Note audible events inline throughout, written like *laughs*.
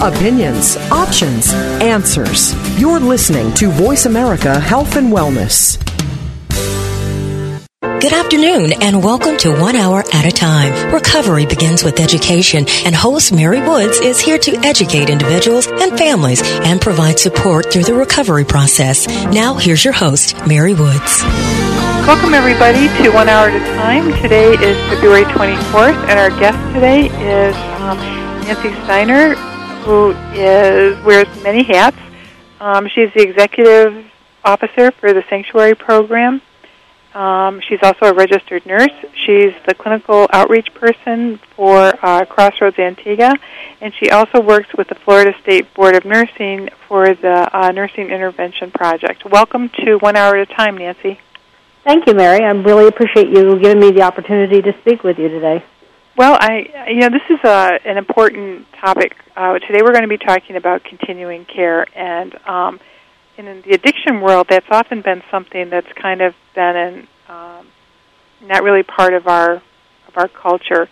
Opinions, options, answers. You're listening to Voice America Health and Wellness. Good afternoon and welcome to One Hour at a Time. Recovery begins with education and host Mary Woods is here to educate individuals and families and provide support through the recovery process. Now here's your host, Mary Woods. Welcome everybody to One Hour at a Time. Today is February 24th and our guest today is um, Nancy Steiner who is wears many hats. Um, she's the executive officer for the Sanctuary Program um, she's also a registered nurse. She's the clinical outreach person for uh, Crossroads Antigua, and she also works with the Florida State Board of Nursing for the uh, Nursing Intervention Project. Welcome to One Hour at a Time, Nancy. Thank you, Mary. I really appreciate you giving me the opportunity to speak with you today. Well, I you know this is a, an important topic. Uh, today we're going to be talking about continuing care and. Um, in the addiction world, that's often been something that's kind of been in, um, not really part of our of our culture,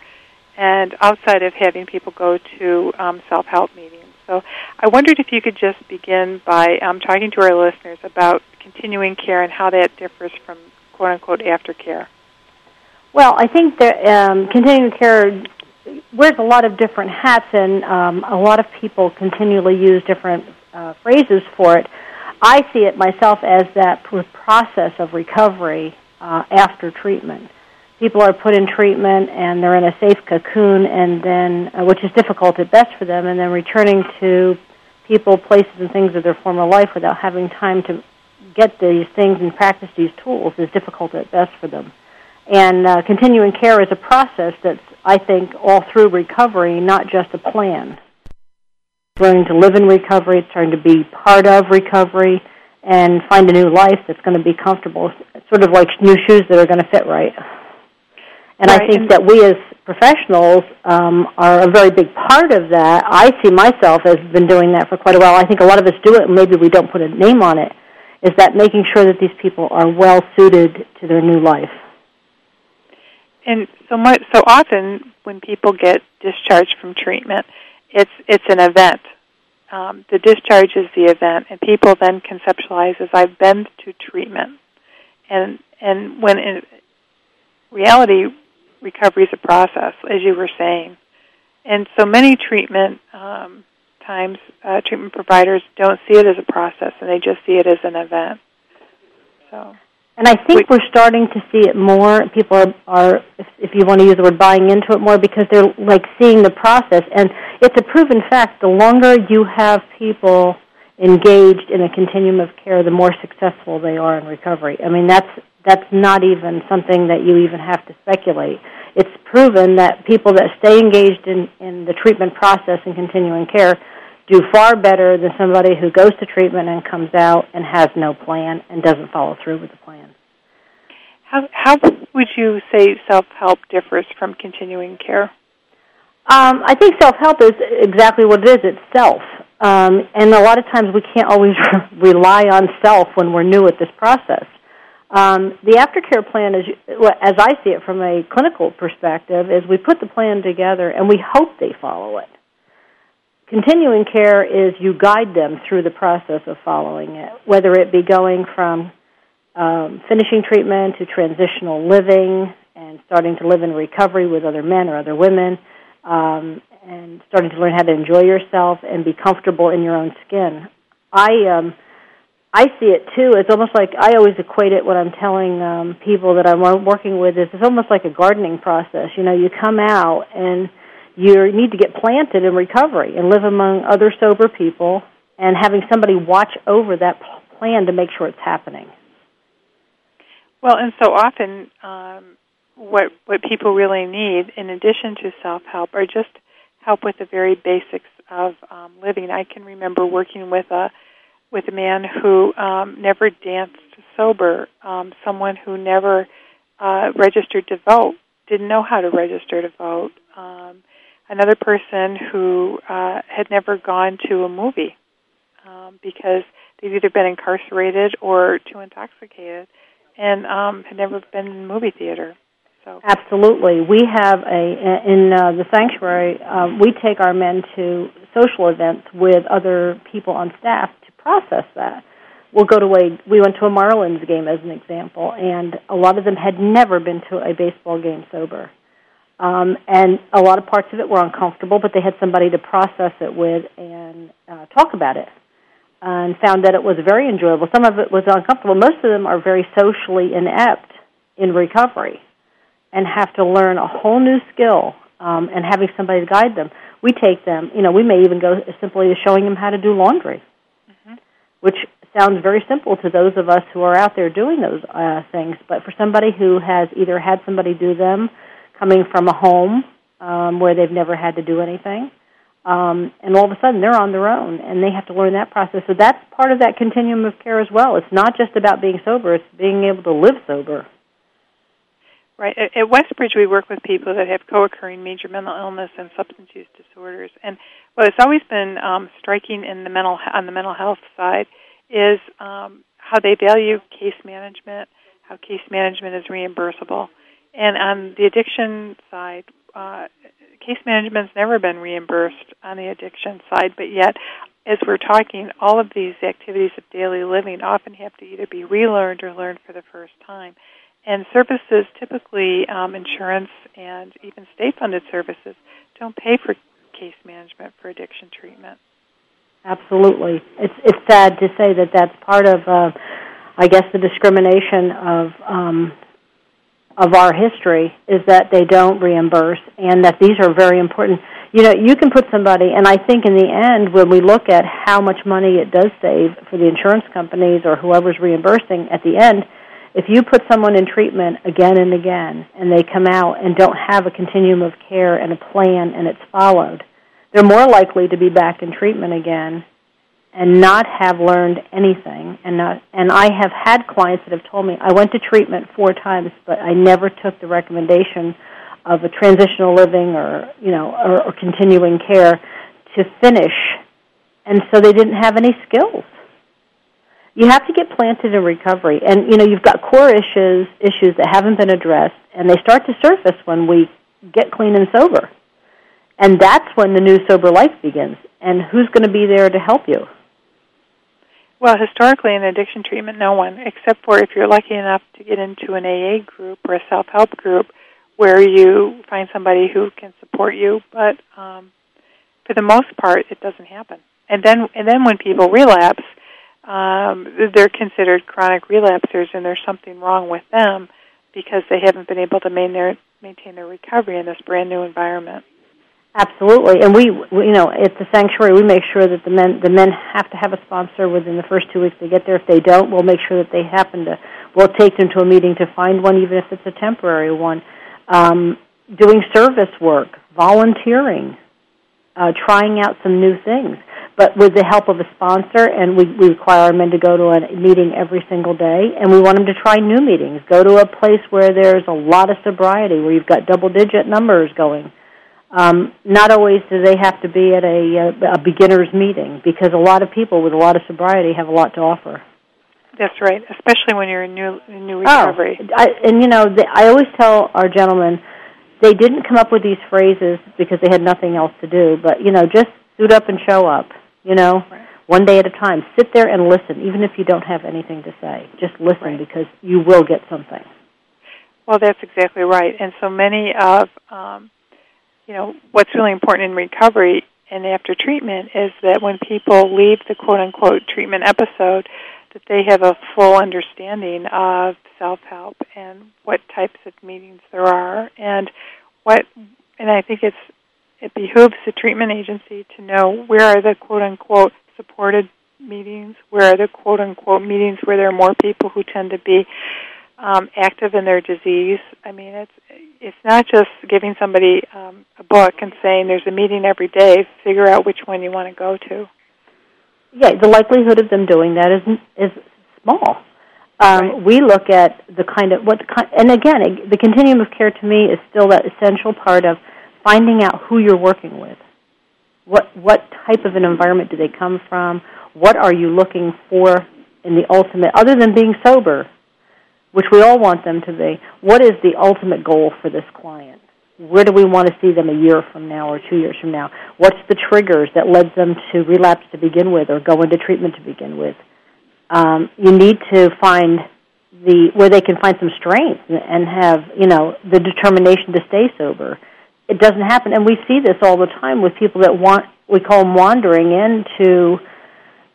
and outside of having people go to um, self help meetings. So, I wondered if you could just begin by um, talking to our listeners about continuing care and how that differs from quote unquote aftercare. Well, I think that um, continuing care wears a lot of different hats, and um, a lot of people continually use different uh, phrases for it. I see it myself as that process of recovery uh, after treatment. People are put in treatment and they're in a safe cocoon, and then uh, which is difficult at best for them, and then returning to people, places, and things of their former life without having time to get these things and practice these tools is difficult at best for them. And uh, continuing care is a process that's, I think, all through recovery, not just a plan learning to live in recovery, it's starting to be part of recovery, and find a new life that's going to be comfortable. It's sort of like new shoes that are going to fit right. And right. I think that we as professionals um, are a very big part of that. I see myself as been doing that for quite a while. I think a lot of us do it, and maybe we don't put a name on it. Is that making sure that these people are well suited to their new life? And so much, so often when people get discharged from treatment, it's it's an event. Um, the discharge is the event, and people then conceptualize as I've been to treatment, and and when in reality, recovery is a process, as you were saying, and so many treatment um, times uh, treatment providers don't see it as a process, and they just see it as an event. So. And I think we're starting to see it more. People are, are if, if you want to use the word, buying into it more because they're like seeing the process. And it's a proven fact. The longer you have people engaged in a continuum of care, the more successful they are in recovery. I mean, that's that's not even something that you even have to speculate. It's proven that people that stay engaged in, in the treatment process and continuing care do far better than somebody who goes to treatment and comes out and has no plan and doesn't follow through with the plan. How, how would you say self help differs from continuing care? Um, I think self help is exactly what it is it's self. Um, and a lot of times we can't always *laughs* rely on self when we're new at this process. Um, the aftercare plan, is, as I see it from a clinical perspective, is we put the plan together and we hope they follow it. Continuing care is you guide them through the process of following it, whether it be going from um, finishing treatment to transitional living and starting to live in recovery with other men or other women, um, and starting to learn how to enjoy yourself and be comfortable in your own skin. I um, I see it too. It's almost like I always equate it when I'm telling um, people that I'm working with is it's almost like a gardening process. You know, you come out and you need to get planted in recovery and live among other sober people and having somebody watch over that plan to make sure it's happening. Well, and so often um, what what people really need, in addition to self help, are just help with the very basics of um, living. I can remember working with a with a man who um, never danced sober, um, someone who never uh, registered to vote, didn't know how to register to vote. Um, another person who uh, had never gone to a movie um, because they've either been incarcerated or too intoxicated and um, had never been in movie theater. So absolutely, we have a in uh, the sanctuary. Uh, we take our men to social events with other people on staff to process that. We'll go to a. We went to a Marlins game as an example, and a lot of them had never been to a baseball game sober. Um, and a lot of parts of it were uncomfortable, but they had somebody to process it with and uh, talk about it and found that it was very enjoyable. Some of it was uncomfortable. Most of them are very socially inept in recovery and have to learn a whole new skill um, and having somebody to guide them. We take them, you know, we may even go simply to showing them how to do laundry, mm-hmm. which sounds very simple to those of us who are out there doing those uh, things. But for somebody who has either had somebody do them, coming from a home um, where they've never had to do anything, um, and all of a sudden they're on their own and they have to learn that process. So that's part of that continuum of care as well. It's not just about being sober; it's being able to live sober. Right. At Westbridge, we work with people that have co-occurring major mental illness and substance use disorders. And what has always been um, striking in the mental on the mental health side is um, how they value case management, how case management is reimbursable, and on the addiction side, uh, case management's never been reimbursed on the addiction side, but yet, as we're talking, all of these activities of daily living often have to either be relearned or learned for the first time. And services, typically um, insurance and even state-funded services, don't pay for case management for addiction treatment. Absolutely, it's it's sad to say that that's part of, uh, I guess, the discrimination of um, of our history is that they don't reimburse and that these are very important. You know, you can put somebody, and I think in the end, when we look at how much money it does save for the insurance companies or whoever's reimbursing at the end, if you put someone in treatment again and again and they come out and don't have a continuum of care and a plan and it's followed, they're more likely to be back in treatment again and not have learned anything. And not and I have had clients that have told me I went to treatment four times but I never took the recommendation of a transitional living or you know or, or continuing care to finish. And so they didn't have any skills. You have to get planted in recovery. And you know you've got core issues issues that haven't been addressed and they start to surface when we get clean and sober. And that's when the new sober life begins. And who's going to be there to help you well, historically in addiction treatment, no one, except for if you're lucky enough to get into an AA group or a self-help group where you find somebody who can support you. But um, for the most part, it doesn't happen. And then, and then when people relapse, um, they're considered chronic relapsers, and there's something wrong with them because they haven't been able to maintain their, maintain their recovery in this brand new environment. Absolutely, and we, we, you know, at the sanctuary, we make sure that the men, the men have to have a sponsor within the first two weeks they get there. If they don't, we'll make sure that they happen to. We'll take them to a meeting to find one, even if it's a temporary one. Um, doing service work, volunteering, uh, trying out some new things, but with the help of a sponsor. And we, we require our men to go to a meeting every single day, and we want them to try new meetings. Go to a place where there's a lot of sobriety, where you've got double-digit numbers going um, not always do they have to be at a, a, a beginner's meeting because a lot of people with a lot of sobriety have a lot to offer. That's right, especially when you're in new in new recovery. Oh, I, and you know, they, I always tell our gentlemen they didn't come up with these phrases because they had nothing else to do, but you know, just suit up and show up. You know, right. one day at a time. Sit there and listen, even if you don't have anything to say. Just listen right. because you will get something. Well, that's exactly right. And so many of um, you know, what's really important in recovery and after treatment is that when people leave the quote unquote treatment episode, that they have a full understanding of self help and what types of meetings there are and what and I think it's it behooves the treatment agency to know where are the quote unquote supported meetings, where are the quote unquote meetings where there are more people who tend to be um, active in their disease. I mean, it's it's not just giving somebody um, a book and saying there's a meeting every day. Figure out which one you want to go to. Yeah, the likelihood of them doing that is is small. Um, right. We look at the kind of what, kind, and again, the continuum of care to me is still that essential part of finding out who you're working with. What what type of an environment do they come from? What are you looking for in the ultimate, other than being sober? Which we all want them to be, what is the ultimate goal for this client? Where do we want to see them a year from now or two years from now? What's the triggers that led them to relapse to begin with or go into treatment to begin with? Um, you need to find the where they can find some strength and have you know the determination to stay sober. It doesn't happen, and we see this all the time with people that want we call them wandering into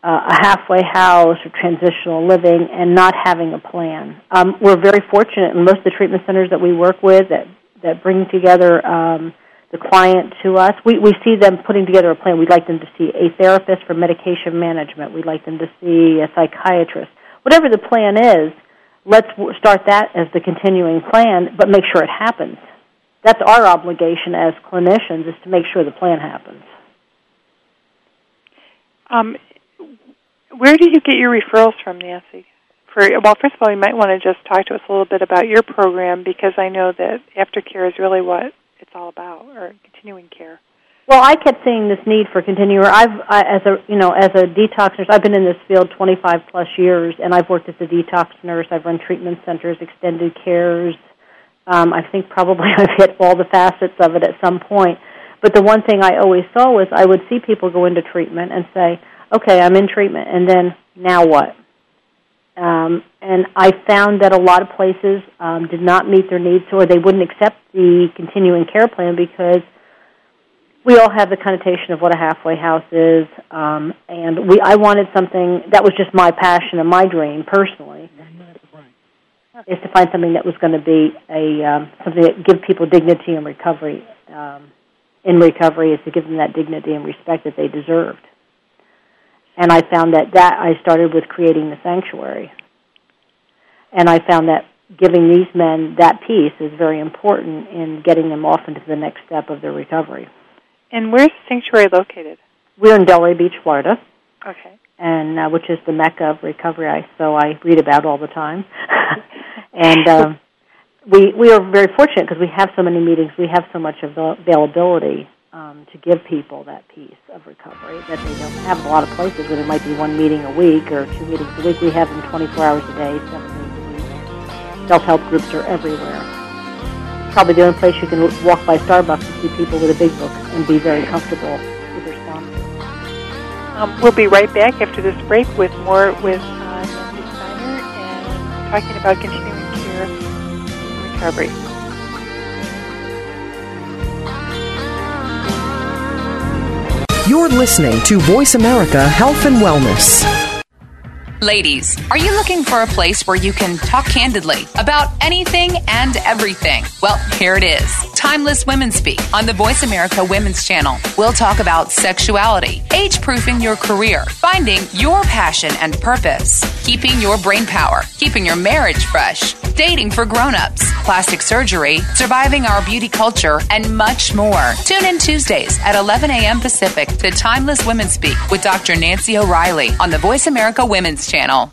uh, a halfway house or transitional living and not having a plan. Um, we're very fortunate in most of the treatment centers that we work with that that bring together um, the client to us. We we see them putting together a plan. We'd like them to see a therapist for medication management. We'd like them to see a psychiatrist. Whatever the plan is, let's start that as the continuing plan, but make sure it happens. That's our obligation as clinicians is to make sure the plan happens. Um, where do you get your referrals from, Nancy? For well, first of all, you might want to just talk to us a little bit about your program because I know that aftercare is really what it's all about, or continuing care. Well, I kept seeing this need for continuing. I've, I, as a you know, as a detox nurse, I've been in this field 25 plus years, and I've worked as a detox nurse. I've run treatment centers, extended cares. Um, I think probably *laughs* I've hit all the facets of it at some point. But the one thing I always saw was I would see people go into treatment and say, "Okay, I'm in treatment," and then now what? Um, and I found that a lot of places um, did not meet their needs, or they wouldn't accept the continuing care plan because we all have the connotation of what a halfway house is, um, and we I wanted something that was just my passion and my dream personally, is to find something that was going to be a um, something that give people dignity and recovery. Um, in recovery is to give them that dignity and respect that they deserved. And I found that that I started with creating the sanctuary, and I found that giving these men that peace is very important in getting them off into the next step of their recovery. And where's the sanctuary located? We're in Delray Beach, Florida. Okay. And uh, which is the mecca of recovery, I, so I read about all the time. *laughs* and um, we we are very fortunate because we have so many meetings. We have so much availability um, to give people that piece of recovery that they don't have a lot of places where there might be one meeting a week or two meetings a week. We have them 24 hours a day, seven days a week. Self-help groups are everywhere probably the only place you can walk by Starbucks and see people with a big book and be very comfortable with their sponsor. Um, we'll be right back after this break with more with uh, Nancy Steiner and talking about continuing care recovery. You're listening to Voice America Health and Wellness. Ladies, are you looking for a place where you can talk candidly about anything and everything? Well, here it is Timeless Women Speak on the Voice America Women's Channel. We'll talk about sexuality, age proofing your career, finding your passion and purpose, keeping your brain power, keeping your marriage fresh, dating for grown ups, plastic surgery, surviving our beauty culture, and much more. Tune in Tuesdays at 11 a.m. Pacific to Timeless Women Speak with Dr. Nancy O'Reilly on the Voice America Women's Channel.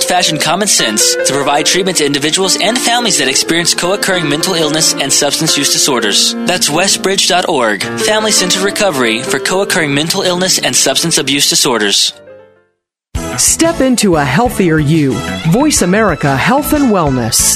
old-fashioned common sense to provide treatment to individuals and families that experience co-occurring mental illness and substance use disorders. That's westbridge.org, family-centered recovery for co-occurring mental illness and substance abuse disorders. Step into a healthier you. Voice America Health and Wellness.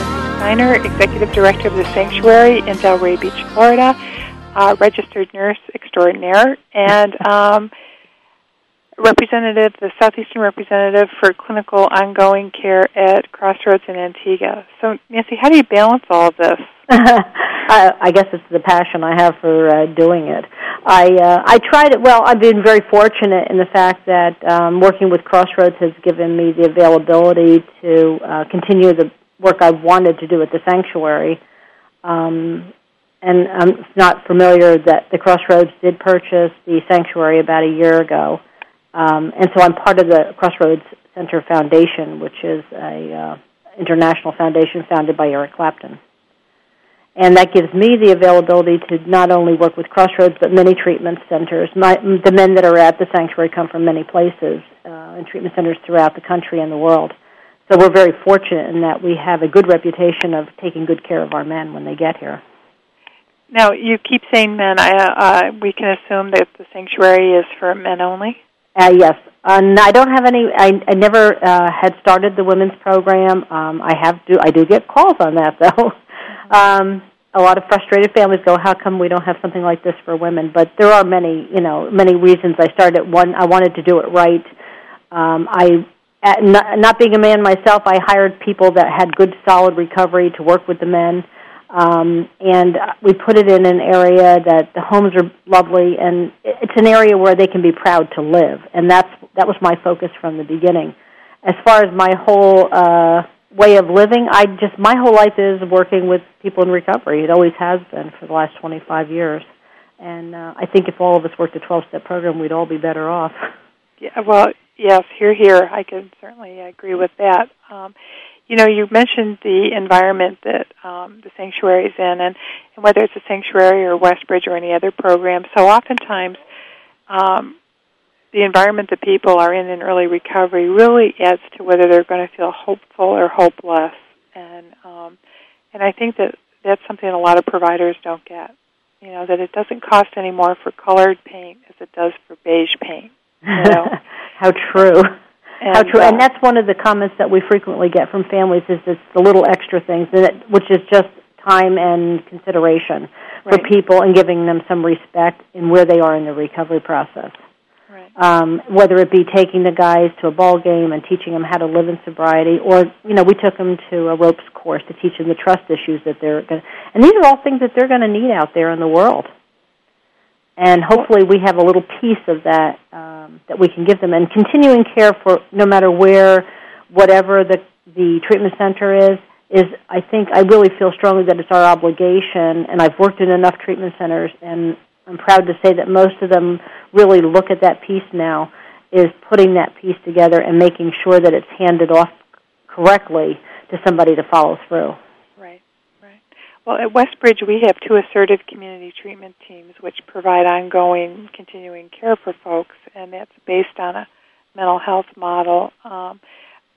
Steiner, Executive Director of the Sanctuary in Delray Beach, Florida, uh, registered nurse extraordinaire, and *laughs* um, representative, the southeastern representative for clinical ongoing care at Crossroads in Antigua. So, Nancy, how do you balance all of this? *laughs* I, I guess it's the passion I have for uh, doing it. I uh, I tried it. Well, I've been very fortunate in the fact that um, working with Crossroads has given me the availability to uh, continue the work I've wanted to do at the sanctuary. Um, and I'm not familiar that the Crossroads did purchase the sanctuary about a year ago, um, and so I'm part of the Crossroads Center Foundation, which is a uh, international foundation founded by Eric Clapton. And that gives me the availability to not only work with Crossroads, but many treatment centers. My, the men that are at the sanctuary come from many places uh, and treatment centers throughout the country and the world. So we're very fortunate in that we have a good reputation of taking good care of our men when they get here. Now, you keep saying men. I, uh, we can assume that the sanctuary is for men only? Uh, yes. Um, I don't have any. I, I never uh, had started the women's program. Um, I have do. I do get calls on that *laughs* though. Um, a lot of frustrated families go, "How come we don't have something like this for women?" But there are many, you know, many reasons. I started one. I wanted to do it right. Um, I, not, not being a man myself, I hired people that had good, solid recovery to work with the men. Um, and we put it in an area that the homes are lovely, and it's an area where they can be proud to live. And that's that was my focus from the beginning. As far as my whole uh, way of living. I just my whole life is working with people in recovery. It always has been for the last 25 years. And uh, I think if all of us worked a 12-step program, we'd all be better off. *laughs* Yeah, well, yes, here, here. I can certainly agree with that. Um, you know, you mentioned the environment that um, the sanctuary is in, and, and whether it's a sanctuary or Westbridge or any other program. So oftentimes, um, the environment that people are in in early recovery really adds to whether they're going to feel hopeful or hopeless. And um, and I think that that's something a lot of providers don't get. You know that it doesn't cost any more for colored paint as it does for beige paint. You know? *laughs* How true. And, How true. Uh, and that's one of the comments that we frequently get from families is it's the little extra things, which is just time and consideration right. for people and giving them some respect in where they are in the recovery process um, whether it be taking the guys to a ball game and teaching them how to live in sobriety, or you know, we took them to a ropes course to teach them the trust issues that they're going. to... And these are all things that they're going to need out there in the world. And hopefully, we have a little piece of that um, that we can give them, and continuing care for no matter where, whatever the the treatment center is. Is I think I really feel strongly that it's our obligation, and I've worked in enough treatment centers, and I'm proud to say that most of them really look at that piece now is putting that piece together and making sure that it's handed off correctly to somebody to follow through. Well, at Westbridge, we have two assertive community treatment teams which provide ongoing, continuing care for folks, and that's based on a mental health model. Um,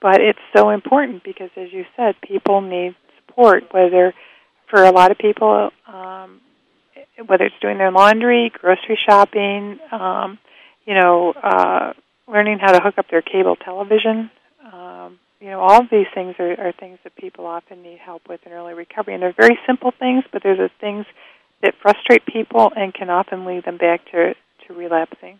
but it's so important because, as you said, people need support, whether for a lot of people, um, whether it's doing their laundry, grocery shopping, um, you know, uh, learning how to hook up their cable television. You know, all of these things are, are things that people often need help with in early recovery, and they're very simple things, but they're the things that frustrate people and can often lead them back to to relapsing.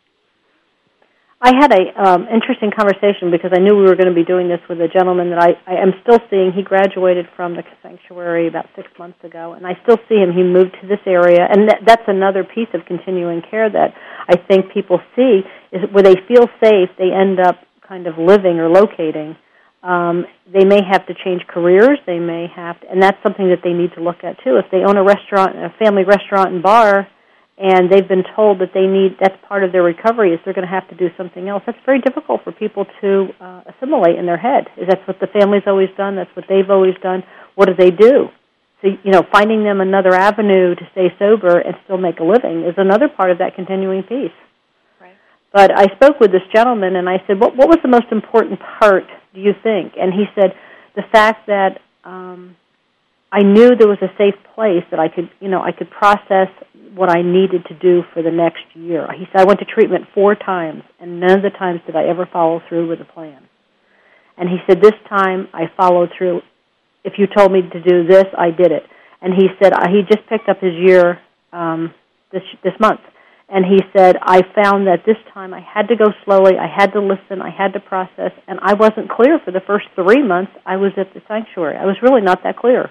I had a um, interesting conversation because I knew we were going to be doing this with a gentleman that I, I am still seeing. He graduated from the sanctuary about six months ago, and I still see him. He moved to this area, and that, that's another piece of continuing care that I think people see is where they feel safe. They end up kind of living or locating. Um, they may have to change careers. They may have, to, and that's something that they need to look at too. If they own a restaurant, a family restaurant and bar, and they've been told that they need that's part of their recovery is they're going to have to do something else that's very difficult for people to uh, assimilate in their head is that's what the family's always done that's what they've always done what do they do so you know finding them another avenue to stay sober and still make a living is another part of that continuing piece right. but i spoke with this gentleman and i said what what was the most important part do you think and he said the fact that um I knew there was a safe place that I could, you know, I could process what I needed to do for the next year. He said I went to treatment four times, and none of the times did I ever follow through with a plan. And he said this time I followed through. If you told me to do this, I did it. And he said uh, he just picked up his year um, this this month, And he said, I found that this time I had to go slowly, I had to listen, I had to process, and I wasn't clear for the first three months I was at the sanctuary. I was really not that clear.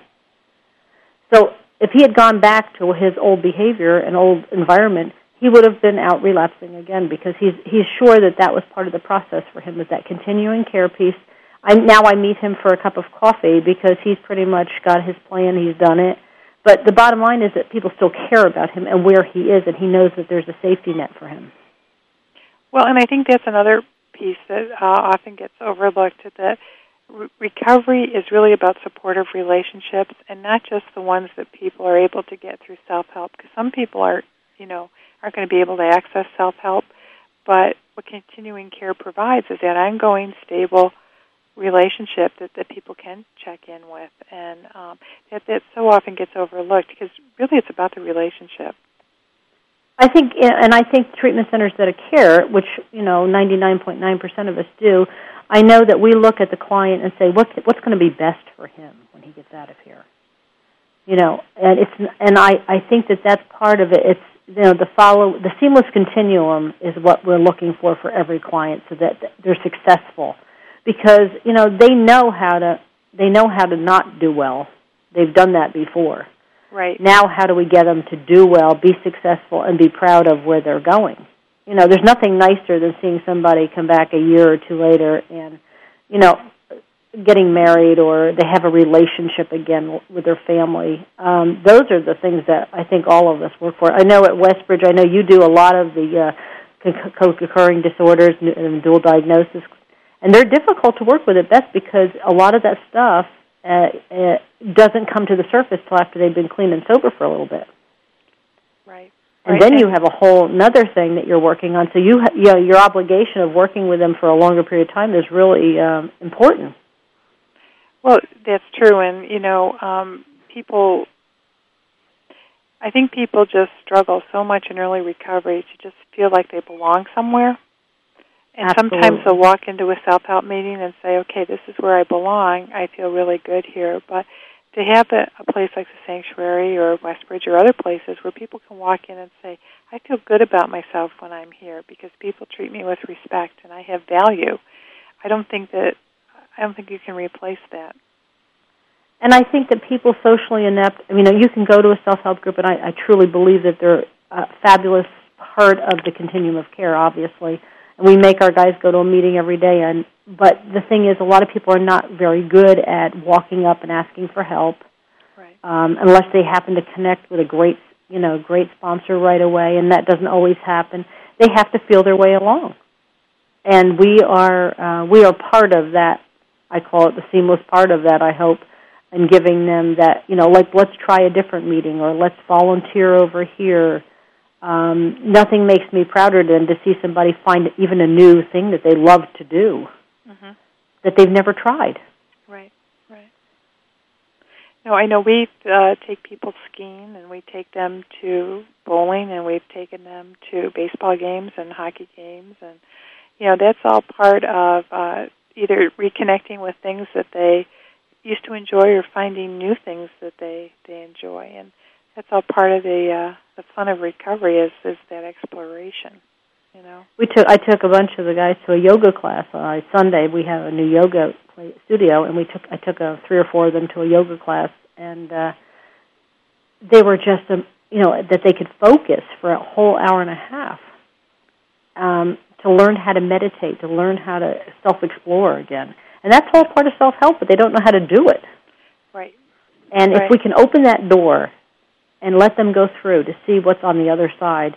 So if he had gone back to his old behavior and old environment, he would have been out relapsing again because he's he's sure that that was part of the process for him was that continuing care piece. I now I meet him for a cup of coffee because he's pretty much got his plan, he's done it. But the bottom line is that people still care about him and where he is, and he knows that there's a safety net for him. Well, and I think that's another piece that uh, often gets overlooked that re- recovery is really about supportive relationships and not just the ones that people are able to get through self-help because some people are, you know, aren't going to be able to access self-help, but what continuing care provides is that ongoing stable relationship that, that people can check in with and um, that, that so often gets overlooked because really it's about the relationship. I think, and I think treatment centers that are care, which you know, 99.9% of us do, I know that we look at the client and say, what's what's going to be best for him when he gets out of here? You know, and it's and I I think that that's part of it. It's you know the follow the seamless continuum is what we're looking for for every client so that they're successful because you know they know how to they know how to not do well. They've done that before. Right. Now how do we get them to do well, be successful and be proud of where they're going? You know, there's nothing nicer than seeing somebody come back a year or two later and you know, getting married or they have a relationship again with their family. Um, those are the things that I think all of us work for. I know at Westbridge, I know you do a lot of the uh, co-occurring disorders and dual diagnosis and they're difficult to work with at best because a lot of that stuff uh, uh, doesn't come to the surface till after they've been clean and sober for a little bit. Right. And right. then you have a whole another thing that you're working on. So you, ha- you know, your obligation of working with them for a longer period of time is really um, important. Well, that's true, and you know, um, people. I think people just struggle so much in early recovery to just feel like they belong somewhere. And Absolutely. sometimes they'll walk into a self help meeting and say, Okay, this is where I belong. I feel really good here. But to have a, a place like the Sanctuary or Westbridge or other places where people can walk in and say, I feel good about myself when I'm here because people treat me with respect and I have value. I don't think that I don't think you can replace that. And I think that people socially inept, I mean, you can go to a self-help group, and I, I truly believe that they're a fabulous part of the continuum of care, obviously and we make our guys go to a meeting every day and but the thing is a lot of people are not very good at walking up and asking for help right. um, unless they happen to connect with a great you know great sponsor right away and that doesn't always happen. They have to feel their way along. And we are uh, we are part of that i call it the seamless part of that i hope and giving them that you know like let's try a different meeting or let's volunteer over here um, nothing makes me prouder than to see somebody find even a new thing that they love to do mm-hmm. that they've never tried. Right, right. No, I know we uh, take people skiing and we take them to bowling and we've taken them to baseball games and hockey games and you know that's all part of uh, either reconnecting with things that they used to enjoy or finding new things that they they enjoy and that's all part of the uh, the fun of recovery is is that exploration. You know, we took I took a bunch of the guys to a yoga class on Sunday. We have a new yoga studio, and we took I took a three or four of them to a yoga class, and uh, they were just a um, you know that they could focus for a whole hour and a half um, to learn how to meditate, to learn how to self explore again, and that's all part of self help, but they don't know how to do it. Right. And right. if we can open that door and let them go through to see what's on the other side,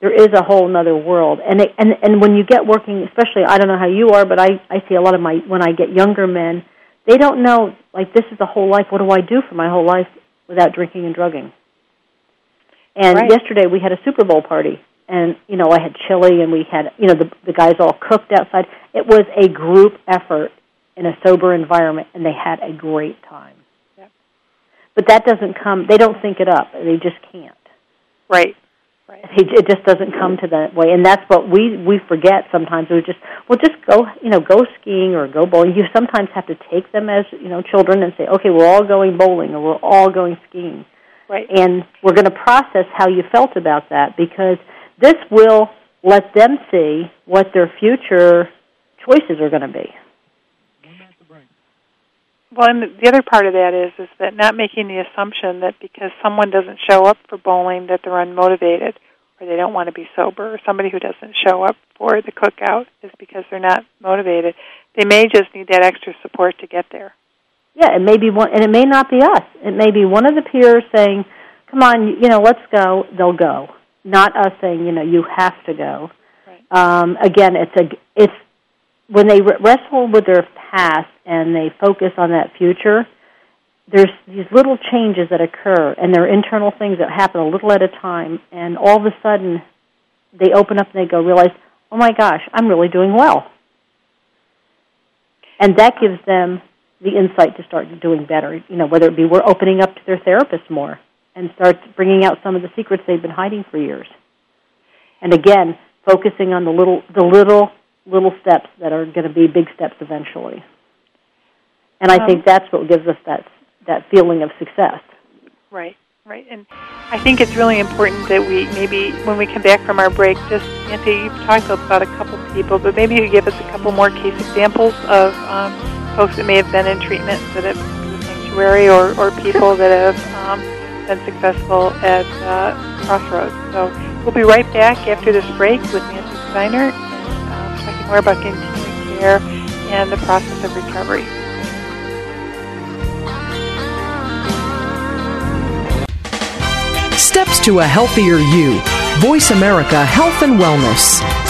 there is a whole other world. And they, and and when you get working, especially I don't know how you are, but I I see a lot of my when I get younger men, they don't know like this is the whole life. What do I do for my whole life without drinking and drugging? And right. yesterday we had a Super Bowl party, and you know I had chili, and we had you know the the guys all cooked outside. It was a group effort in a sober environment, and they had a great time. But that doesn't come. They don't think it up. They just can't. Right. Right. It just doesn't come to that way, and that's what we we forget sometimes. We just well, just go, you know, go skiing or go bowling. You sometimes have to take them as you know children and say, okay, we're all going bowling or we're all going skiing, right? And we're going to process how you felt about that because this will let them see what their future choices are going to be. Well, and the other part of that is is that not making the assumption that because someone doesn't show up for bowling that they're unmotivated or they don't want to be sober, or somebody who doesn't show up for the cookout is because they're not motivated. They may just need that extra support to get there. Yeah, it may be one, and it may not be us. It may be one of the peers saying, "Come on, you know, let's go." They'll go, not us saying, "You know, you have to go." Right. Um, again, it's a it's when they wrestle with their past and they focus on that future. There's these little changes that occur, and they're internal things that happen a little at a time, and all of a sudden, they open up and they go realize, "Oh my gosh, I'm really doing well," and that gives them the insight to start doing better. You know, whether it be we're opening up to their therapist more and start bringing out some of the secrets they've been hiding for years. And again, focusing on the little, the little, little steps that are going to be big steps eventually. And I um, think that's what gives us that that feeling of success. Right, right. And I think it's really important that we maybe when we come back from our break, just Nancy, you've talked about a couple people, but maybe you give us a couple more case examples of. Um, folks that may have been in treatment that have the sanctuary or, or people that have um, been successful at uh, Crossroads. So we'll be right back after this break with Nancy Steiner more about continuing care and the process of recovery. Steps to a healthier you. Voice America Health and Wellness.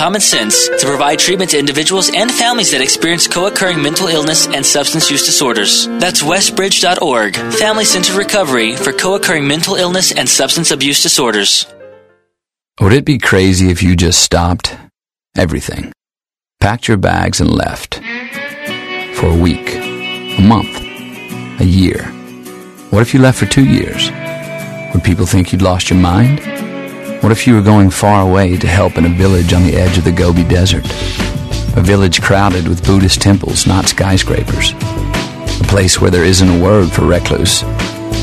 common sense to provide treatment to individuals and families that experience co-occurring mental illness and substance use disorders. That's westbridge.org, Family Centered Recovery for co-occurring mental illness and substance abuse disorders. Would it be crazy if you just stopped everything, packed your bags and left for a week, a month, a year? What if you left for two years? Would people think you'd lost your mind? What if you were going far away to help in a village on the edge of the Gobi Desert? A village crowded with Buddhist temples, not skyscrapers. A place where there isn't a word for recluse,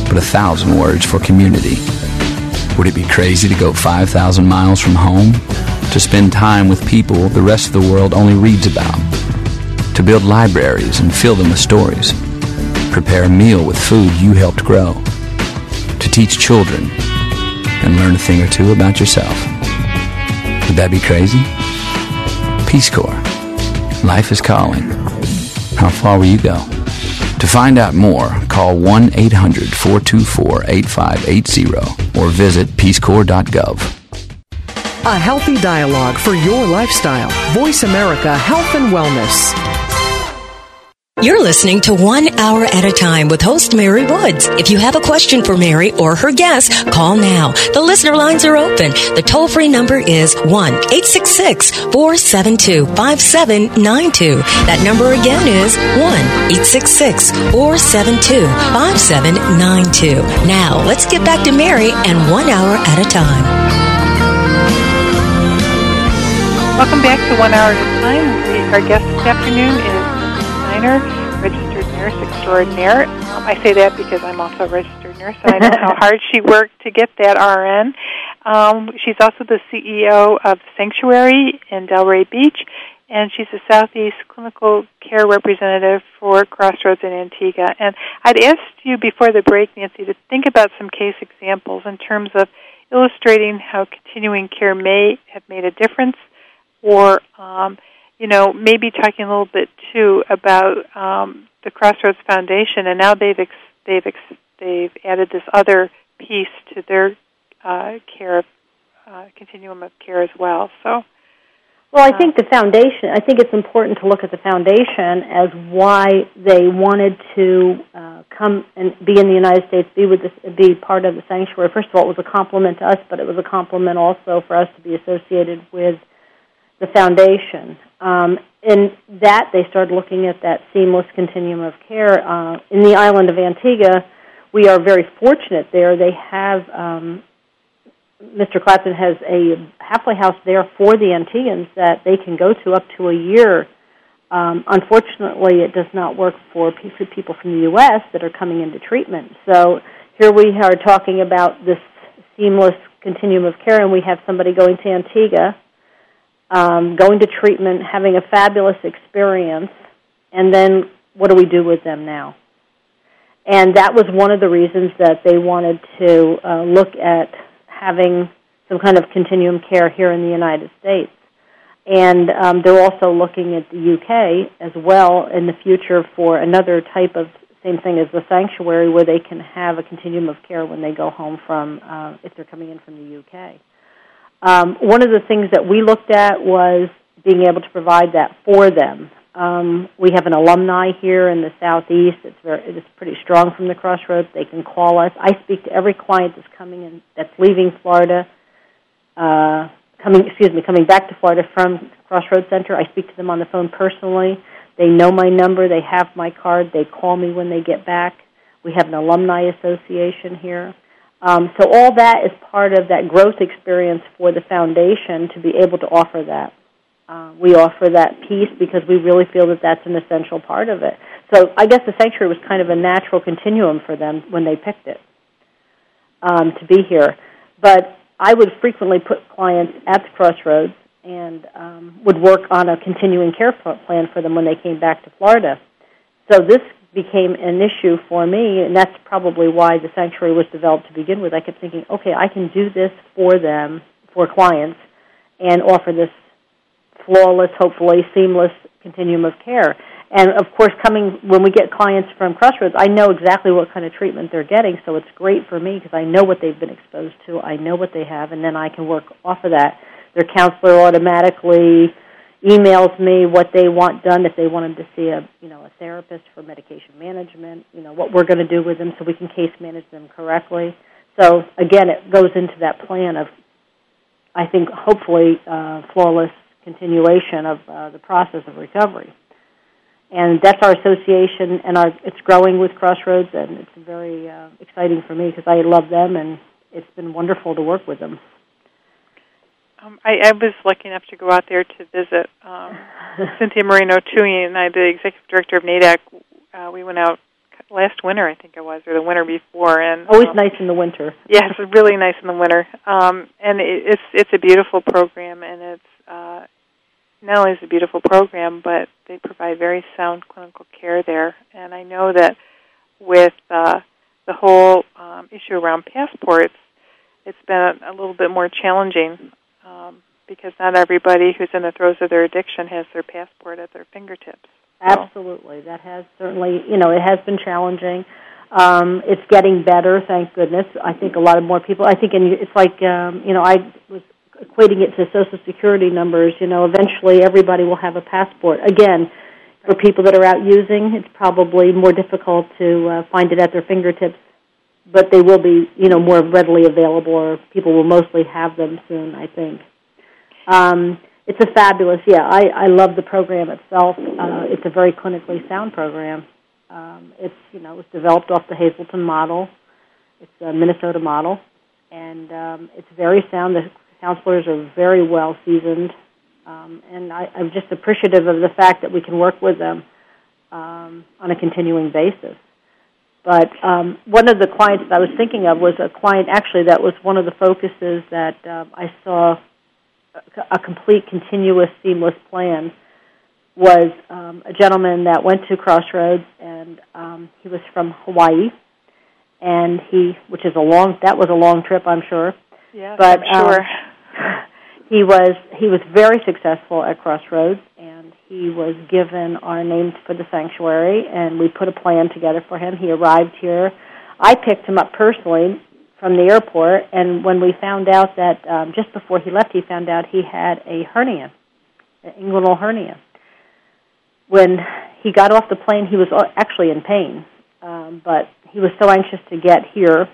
but a thousand words for community. Would it be crazy to go 5,000 miles from home? To spend time with people the rest of the world only reads about? To build libraries and fill them with stories? Prepare a meal with food you helped grow? To teach children and learn a thing or two about yourself. Would that be crazy? Peace Corps. Life is calling. How far will you go? To find out more, call 1 800 424 8580 or visit peacecorps.gov. A healthy dialogue for your lifestyle. Voice America Health and Wellness. You're listening to One Hour at a Time with host Mary Woods. If you have a question for Mary or her guest, call now. The listener lines are open. The toll free number is 1 866 472 5792. That number again is 1 866 472 5792. Now, let's get back to Mary and One Hour at a Time. Welcome back to One Hour at a Time. Our guest this afternoon is Steiner, registered nurse extraordinaire. Um, I say that because I'm also a registered nurse, and I know how *laughs* hard she worked to get that RN. Um, she's also the CEO of Sanctuary in Delray Beach, and she's a Southeast clinical care representative for Crossroads in Antigua. And I'd asked you before the break, Nancy, to think about some case examples in terms of illustrating how continuing care may have made a difference or um, you know, maybe talking a little bit too about um, the Crossroads Foundation, and now they've ex- they've ex- they've added this other piece to their uh, care uh, continuum of care as well. So, Well, I think the foundation, I think it's important to look at the foundation as why they wanted to uh, come and be in the United States, be with this, be part of the sanctuary. First of all, it was a compliment to us, but it was a compliment also for us to be associated with the foundation. Um, in that, they started looking at that seamless continuum of care. Uh, in the island of Antigua, we are very fortunate there. They have um, Mr. Clapton has a halfway house there for the Antiguans that they can go to up to a year. Um, unfortunately, it does not work for people from the U.S. that are coming into treatment. So here we are talking about this seamless continuum of care, and we have somebody going to Antigua, um, going to treatment, having a fabulous experience, and then what do we do with them now? And that was one of the reasons that they wanted to uh, look at having some kind of continuum care here in the United States. And um, they're also looking at the UK as well in the future for another type of same thing as the sanctuary where they can have a continuum of care when they go home from, uh, if they're coming in from the UK. Um, one of the things that we looked at was being able to provide that for them. Um, we have an alumni here in the southeast. It's very, it's pretty strong from the Crossroads. They can call us. I speak to every client that's coming in, that's leaving Florida, uh, coming, excuse me, coming back to Florida from Crossroads Center. I speak to them on the phone personally. They know my number. They have my card. They call me when they get back. We have an alumni association here. Um, so all that is part of that growth experience for the foundation to be able to offer that uh, we offer that piece because we really feel that that's an essential part of it. So I guess the sanctuary was kind of a natural continuum for them when they picked it um, to be here. But I would frequently put clients at the crossroads and um, would work on a continuing care plan for them when they came back to Florida. So this became an issue for me, and that's probably why the sanctuary was developed to begin with. I kept thinking, okay, I can do this for them, for clients, and offer this flawless, hopefully seamless continuum of care. And of course, coming when we get clients from Crossroads, I know exactly what kind of treatment they're getting, so it's great for me because I know what they've been exposed to, I know what they have, and then I can work off of that. Their counselor automatically emails me what they want done if they wanted to see a you know a therapist for medication management you know what we're going to do with them so we can case manage them correctly so again it goes into that plan of i think hopefully uh, flawless continuation of uh, the process of recovery. And that's our association, and our, it's growing with Crossroads, and it's very uh, exciting for me because I love them, and it's been wonderful to work with them. Um, I, I was lucky enough to go out there to visit um, *laughs* Cynthia Moreno Tuohy and I, the executive director of NAADAC. Uh, we went out last winter, I think it was, or the winter before, and always um, nice in the winter. *laughs* yes, really nice in the winter. Um, and it, it's it's a beautiful program, and it's uh, not only is it a beautiful program, but they provide very sound clinical care there. And I know that with uh, the whole um, issue around passports, it's been a, a little bit more challenging um, because not everybody who's in the throes of their addiction has their passport at their fingertips. Absolutely, that has certainly, you know, it has been challenging. Um, it's getting better, thank goodness. I think a lot of more people. I think, in, it's like, um, you know, I was equating it to social security numbers, you know, eventually everybody will have a passport. Again, for people that are out using, it's probably more difficult to uh, find it at their fingertips, but they will be, you know, more readily available, or people will mostly have them soon. I think. Um, it's a fabulous, yeah. I, I love the program itself. Uh, it's a very clinically sound program. Um, it's you know it was developed off the Hazelden model. It's a Minnesota model, and um, it's very sound. The counselors are very well seasoned, um, and I, I'm just appreciative of the fact that we can work with them um, on a continuing basis. But um, one of the clients that I was thinking of was a client actually that was one of the focuses that uh, I saw a, a complete, continuous, seamless plan was um, a gentleman that went to Crossroads and um, he was from Hawaii and he which is a long that was a long trip I'm sure yeah, but I'm sure. Um, *laughs* he was he was very successful at Crossroads, and he was given our name for the sanctuary, and we put a plan together for him. He arrived here. I picked him up personally from the airport, and when we found out that um, just before he left, he found out he had a hernia an inguinal hernia. When he got off the plane, he was actually in pain, um, but he was so anxious to get here.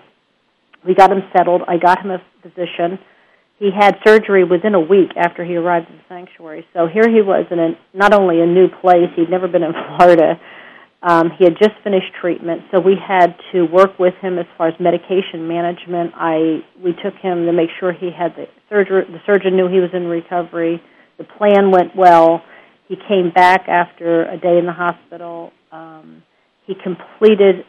We got him settled. I got him a physician. He had surgery within a week after he arrived at the sanctuary. So here he was in a, not only a new place, he'd never been in *laughs* Florida. Um, he had just finished treatment, so we had to work with him as far as medication management. I we took him to make sure he had the surgery. The surgeon knew he was in recovery. The plan went well. He came back after a day in the hospital. Um, he completed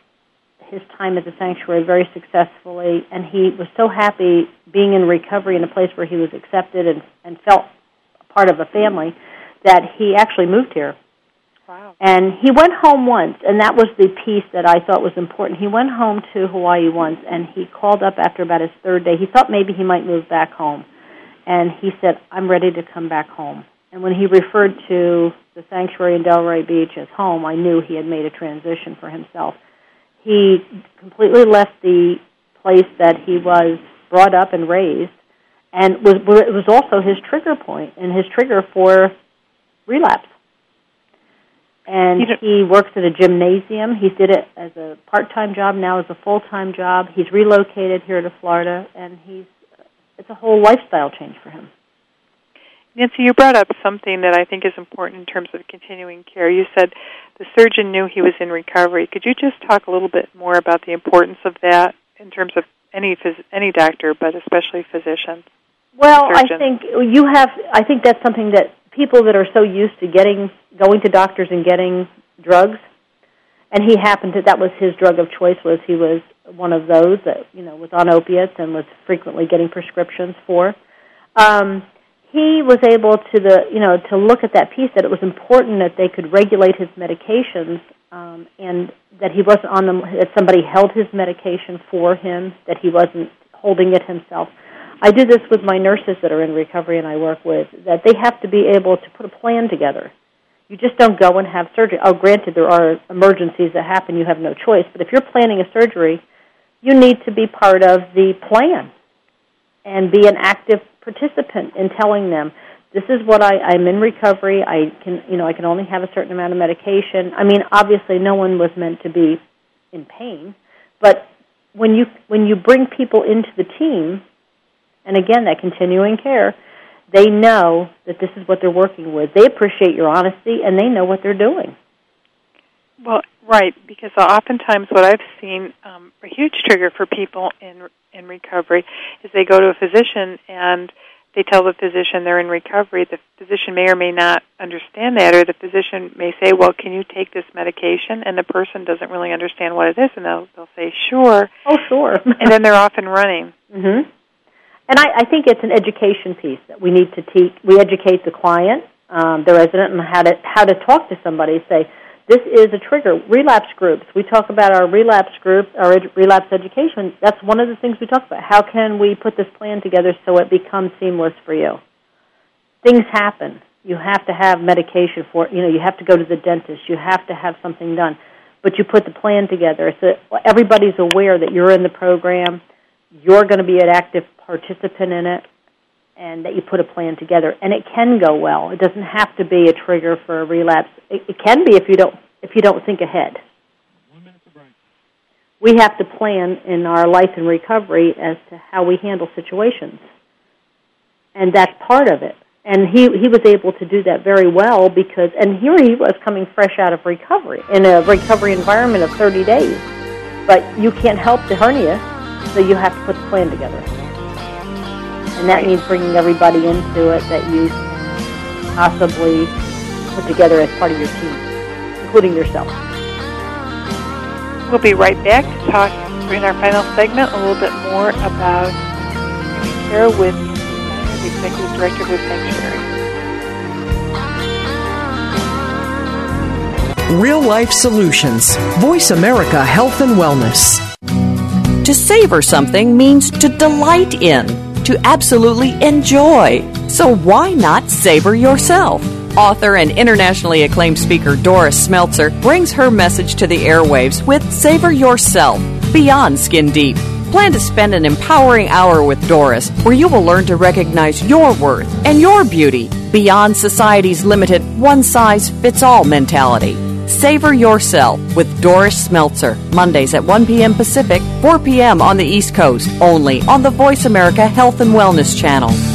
his time at the sanctuary very successfully, and he was so happy being in recovery in a place where he was accepted and, and felt part of a family that he actually moved here. Wow. And he went home once, and that was the piece that I thought was important. He went home to Hawaii once, and he called up after about his third day. He thought maybe he might move back home. And he said, I'm ready to come back home. And when he referred to the sanctuary in Delray Beach as home, I knew he had made a transition for himself. He completely left the place that he was brought up and raised, and was it was also his trigger point and his trigger for relapse. And he works at a gymnasium. He did it as a part-time job, now as a full-time job. He's relocated here to Florida, and he's it's a whole lifestyle change for him. Nancy, you brought up something that I think is important in terms of continuing care. You said the surgeon knew he was in recovery. Could you just talk a little bit more about the importance of that in terms of any phys- any doctor, but especially physicians? Well, I think you have. I think that's something that people that are so used to getting going to doctors and getting drugs, and he happened to that was his drug of choice. Was he was one of those that you know was on opiates and was frequently getting prescriptions for. Um, he was able to the you know to look at that piece that it was important that they could regulate his medications um, and that he wasn't on them that somebody held his medication for him that he wasn't holding it himself. I do this with my nurses that are in recovery and I work with that they have to be able to put a plan together. You just don't go and have surgery. Oh, granted, there are emergencies that happen. You have no choice. But if you're planning a surgery, you need to be part of the plan and be an active participant in telling them this is what I, I'm in recovery. I can, you know, I can only have a certain amount of medication. I mean, obviously, no one was meant to be in pain, but when you when you bring people into the team, and again, that continuing care, they know that this is what they're working with. They appreciate your honesty, and they know what they're doing. Well, right, because oftentimes what I've seen um, a huge trigger for people in in recovery is they go to a physician and they tell the physician they're in recovery. The physician may or may not understand that, or the physician may say, "Well, can you take this medication?" And the person doesn't really understand what it is, and they'll they'll say, "Sure." Oh, sure. *laughs* and then they're off and running. Mm-hmm. And I, I think it's an education piece that we need to teach. We educate the client, um, the resident, on how to how to talk to somebody. Say, this is a trigger. Relapse groups. We talk about our relapse group, our ed- relapse education. That's one of the things we talk about. How can we put this plan together so it becomes seamless for you? Things happen. You have to have medication for. You know, you have to go to the dentist. You have to have something done. But you put the plan together so everybody's aware that you're in the program. You're going to be an active participant in it, and that you put a plan together. And it can go well. It doesn't have to be a trigger for a relapse. It, it can be if you don't if you don't think ahead. We have to plan in our life and recovery as to how we handle situations, and that's part of it. And he he was able to do that very well because, and here he was coming fresh out of recovery in a recovery environment of 30 days. But you can't help the hernia, so you have to put the plan together and that means bringing everybody into it that you possibly put together as part of your team, including yourself. We'll be right back to talk in our final segment a little bit more about care with the Executive Director of the Sanctuary. Real Life Solutions. Voice America Health and Wellness. To savor something means to delight in to absolutely enjoy. So why not savor yourself? Author and internationally acclaimed speaker Doris Smeltzer brings her message to the airwaves with Savor Yourself Beyond Skin Deep. Plan to spend an empowering hour with Doris where you will learn to recognize your worth and your beauty beyond society's limited one size fits all mentality. Savor yourself with Doris Smeltzer, Mondays at 1 p.m. Pacific, 4 p.m. on the East Coast, only on the Voice America Health and Wellness Channel.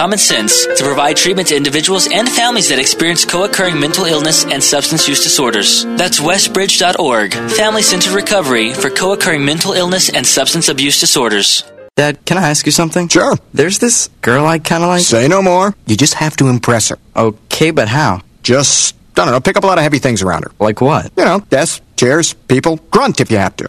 common sense to provide treatment to individuals and families that experience co-occurring mental illness and substance use disorders. That's westbridge.org, Family Centered Recovery for co-occurring mental illness and substance abuse disorders. Dad, can I ask you something? Sure. There's this girl I kind of like. Say no more. You just have to impress her. Okay, but how? Just, I don't know, pick up a lot of heavy things around her. Like what? You know, desks, chairs, people. Grunt if you have to.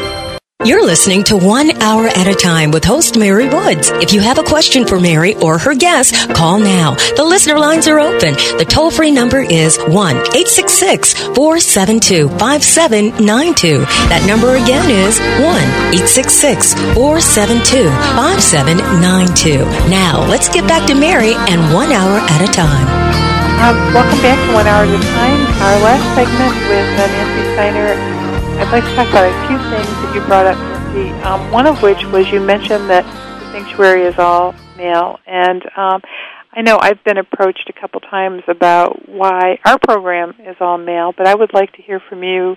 You're listening to One Hour at a Time with host Mary Woods. If you have a question for Mary or her guest, call now. The listener lines are open. The toll free number is 1 866 472 5792. That number again is 1 866 472 5792. Now, let's get back to Mary and One Hour at a Time. Um, welcome back to One Hour at a Time. Our last segment with uh, Nancy Steiner I'd like to talk about a few things that you brought up, Nancy. Um, one of which was you mentioned that the sanctuary is all male, and um, I know I've been approached a couple times about why our program is all male, but I would like to hear from you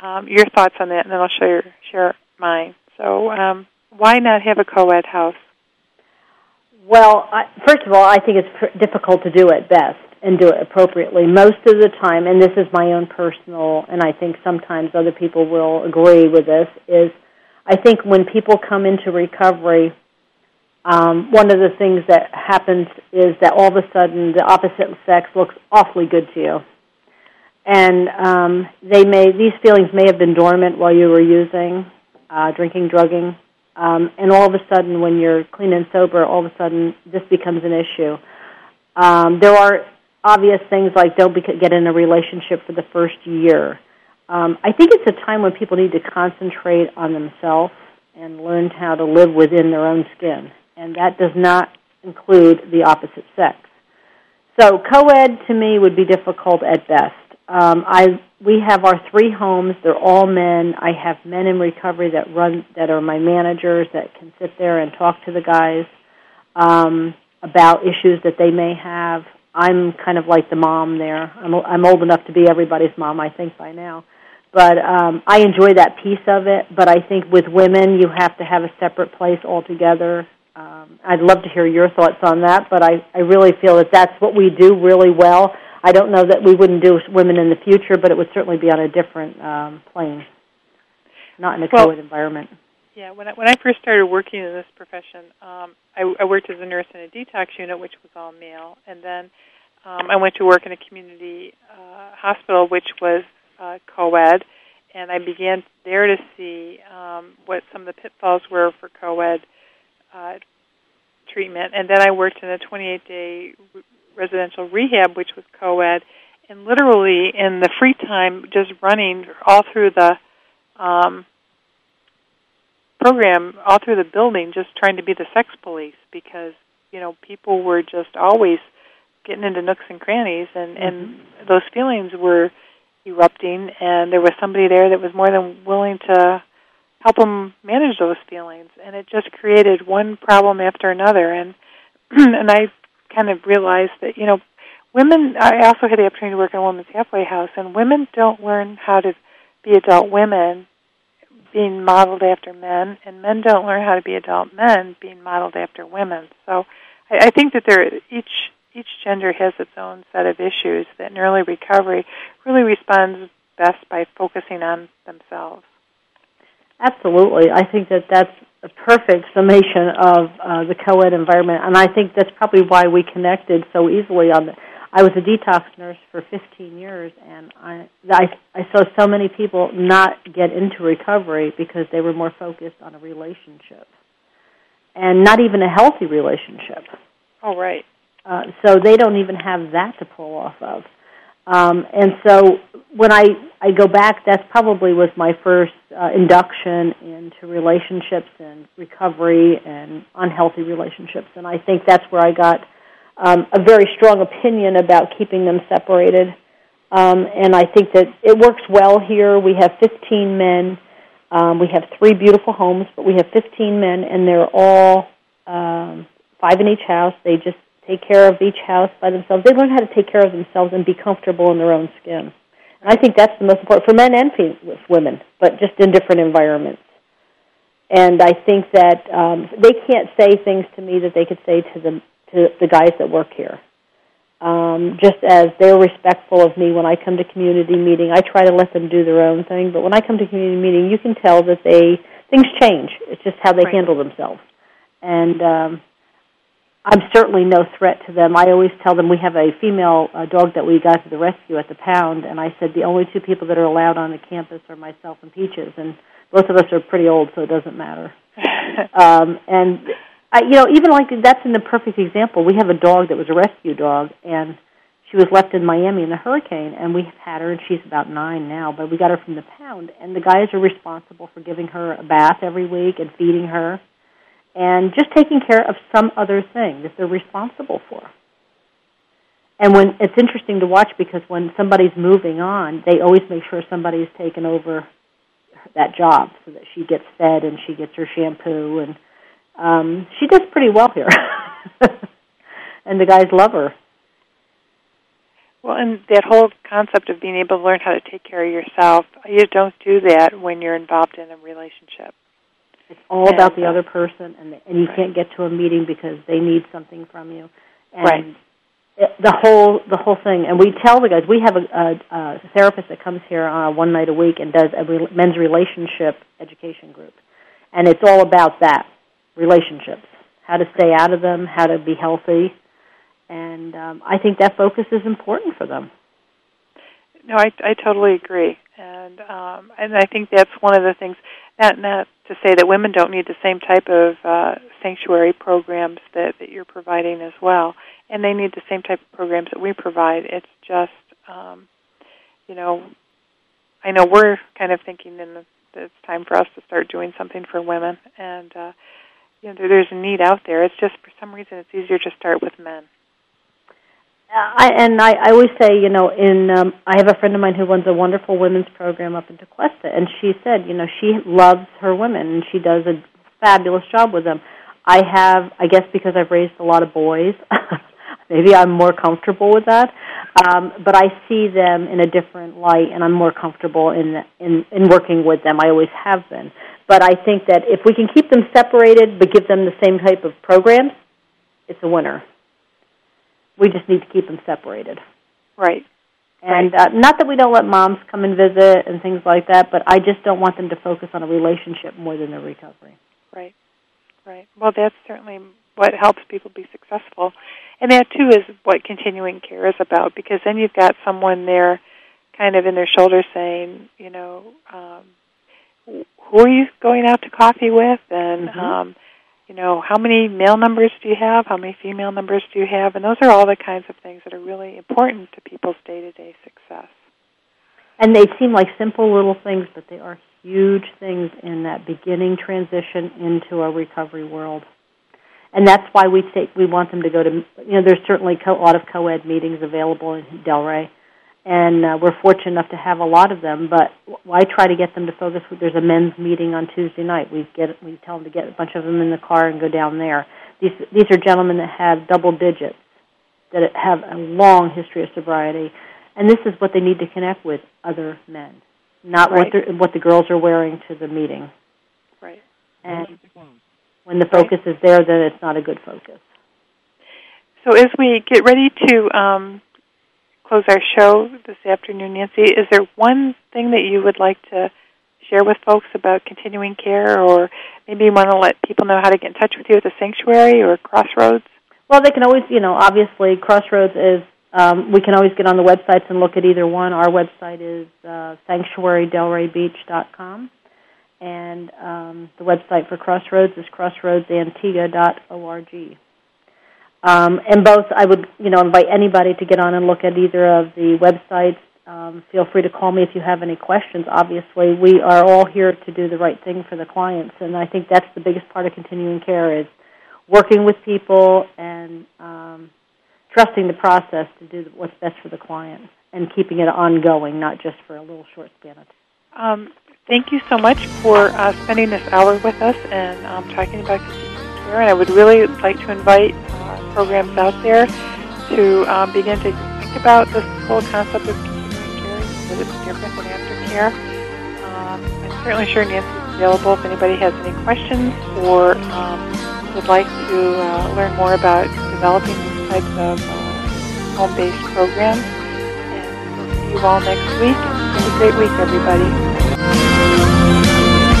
um, your thoughts on that, and then I'll share share mine. So, um, why not have a co-ed house? Well, I, first of all, I think it's pr- difficult to do at best and do it appropriately. Most of the time, and this is my own personal, and I think sometimes other people will agree with this, is I think when people come into recovery, um, one of the things that happens is that all of a sudden the opposite sex looks awfully good to you. And um, they may these feelings may have been dormant while you were using, uh, drinking, drugging, um, and all of a sudden, when you're clean and sober, all of a sudden this becomes an issue. Um, there are obvious things like don't get in a relationship for the first year. Um, I think it's a time when people need to concentrate on themselves and learn how to live within their own skin, and that does not include the opposite sex. So co-ed to me would be difficult at best. Um, I we have our three homes. They're all men. I have men in recovery that run that are my managers that can sit there and talk to the guys um, about issues that they may have. I'm kind of like the mom there. I'm I'm old enough to be everybody's mom, I think by now. But um I enjoy that piece of it, but I think with women you have to have a separate place altogether. Um I'd love to hear your thoughts on that, but I I really feel that that's what we do really well. I don't know that we wouldn't do women in the future, but it would certainly be on a different um plane. Not in a Well- co-ed environment. Yeah, when I, when I first started working in this profession, um, I, I worked as a nurse in a detox unit, which was all male, and then um, I went to work in a community uh, hospital, which was uh, co-ed, and I began there to see um, what some of the pitfalls were for co-ed uh, treatment, and then I worked in a 28-day re- residential rehab, which was co-ed, and literally in the free time, just running all through the um, program all through the building just trying to be the sex police because you know people were just always getting into nooks and crannies and mm-hmm. and those feelings were erupting and there was somebody there that was more than willing to help them manage those feelings and it just created one problem after another and *clears throat* and I kind of realized that you know women I also had the opportunity to work in a women's halfway house and women don't learn how to be adult women being modeled after men, and men don't learn how to be adult men being modeled after women. So I, I think that there each each gender has its own set of issues that in early recovery really responds best by focusing on themselves. Absolutely. I think that that's a perfect summation of uh, the co-ed environment, and I think that's probably why we connected so easily on the I was a detox nurse for 15 years, and I, I I saw so many people not get into recovery because they were more focused on a relationship, and not even a healthy relationship. Oh, right. Uh, so they don't even have that to pull off of. Um, and so when I I go back, that's probably was my first uh, induction into relationships and recovery and unhealthy relationships, and I think that's where I got um, a very strong opinion about keeping them separated. Um, and I think that it works well here. We have 15 men. Um, we have three beautiful homes, but we have 15 men, and they're all um, five in each house. They just take care of each house by themselves. They learn how to take care of themselves and be comfortable in their own skin. And I think that's the most important for men and for women, but just in different environments. And I think that um, they can't say things to me that they could say to the to the guys that work here. Um, just as they're respectful of me when I come to community meeting, I try to let them do their own thing. But when I come to community meeting, you can tell that they things change. It's just how they right. handle themselves. And um, I'm certainly no threat to them. I always tell them we have a female uh, dog that we got to the rescue at the pound, and I said the only two people that are allowed on the campus are myself and Peaches, and both of us are pretty old, so it doesn't matter. *laughs* um, and I, you know, even like that's in the perfect example. We have a dog that was a rescue dog, and she was left in Miami in the hurricane, and we've had her, and she's about nine now. But we got her from the pound, and the guys are responsible for giving her a bath every week and feeding her, and just taking care of some other thing that they're responsible for. And when it's interesting to watch because when somebody's moving on, they always make sure somebody's taken over that job so that she gets fed and she gets her shampoo and um, she does pretty well here, *laughs* and the guys love her. Well, and that whole concept of being able to learn how to take care of yourself, you don't do that when you're involved in a relationship. It's all and, about the uh, other person, and the, and you right. can't get to a meeting because they need something from you. And right. It, the whole the whole thing, and we tell the guys we have a, a, a therapist that comes here uh, one night a week and does a re- men's relationship education group, and it's all about that relationships, how to stay out of them, how to be healthy, and um, I think that focus is important for them. No, I, I totally agree, and um, and I think that's one of the things. Not not to say that women don't need the same type of uh, sanctuary programs that, that you're providing as well, and they need the same type of programs that we provide. It's just, um, you know, I know we're kind of thinking in the, that it's time for us to start doing something for women, and uh, you know, there's a need out there. It's just for some reason it's easier to start with men. Uh, I, and I, I always say, you know, in um, I have a friend of mine who runs a wonderful women's program up in Tequesta, and she said, you know, she loves her women and she does a fabulous job with them. I have, I guess, because I've raised a lot of boys, *laughs* maybe I'm more comfortable with that. Um, but I see them in a different light, and I'm more comfortable in in in working with them. I always have been. But I think that if we can keep them separated but give them the same type of programs, it's a winner. We just need to keep them separated. Right. And. Uh, not that we don't let moms come and visit and things like that, but I just don't want them to focus on a relationship more than their recovery. Right. Right. Well, that's certainly what helps people be successful. And that, too, is what continuing care is about because then you've got someone there kind of in their shoulder saying, you know, um, who are you going out to coffee with, and mm-hmm. um, you know how many male numbers do you have, how many female numbers do you have, and those are all the kinds of things that are really important to people's day-to-day success. And they seem like simple little things, but they are huge things in that beginning transition into a recovery world. And that's why we take we want them to go to you know there's certainly co- a lot of co-ed meetings available in Delray and uh, we're fortunate enough to have a lot of them. But I try to get them to focus. There's a men's meeting on Tuesday night. We get we tell them to get a bunch of them in the car and go down there. These these are gentlemen that have double digits, that have a long history of sobriety, and this is what they need to connect with other men, not right. what what the girls are wearing to the meeting. Right. And when the focus right. is there, then it's not a good focus. So as we get ready to um, close our show this afternoon, Nancy, is there one thing that you would like to share with folks about continuing care, or maybe you want to let people know how to get in touch with you at the sanctuary or Crossroads? Well, they can always, you know, obviously Crossroads is. Um, we can always get on the websites and look at either one. Our website is uh, sanctuarydelraybeach.com, and um, the website for Crossroads is crossroadsantigua.org. Um, and both, I would, you know, invite anybody to get on and look at either of the websites. Um, feel free to call me if you have any questions. Obviously, we are all here to do the right thing for the clients, and I think that's the biggest part of continuing care is working with people and um, trusting the process to do what's best for the client and keeping it ongoing, not just for a little short span of time. Um, thank you so much for uh, spending this hour with us and um, talking about continuing care. And I would really like to invite uh, programs out there to um, begin to think about this whole concept of continuing care because it's different than aftercare. Um, I'm certainly sure Nancy's available if anybody has any questions or um, would like to uh, learn more about developing these types of uh, home-based programs. And we'll see you all next week. Have a great week, everybody.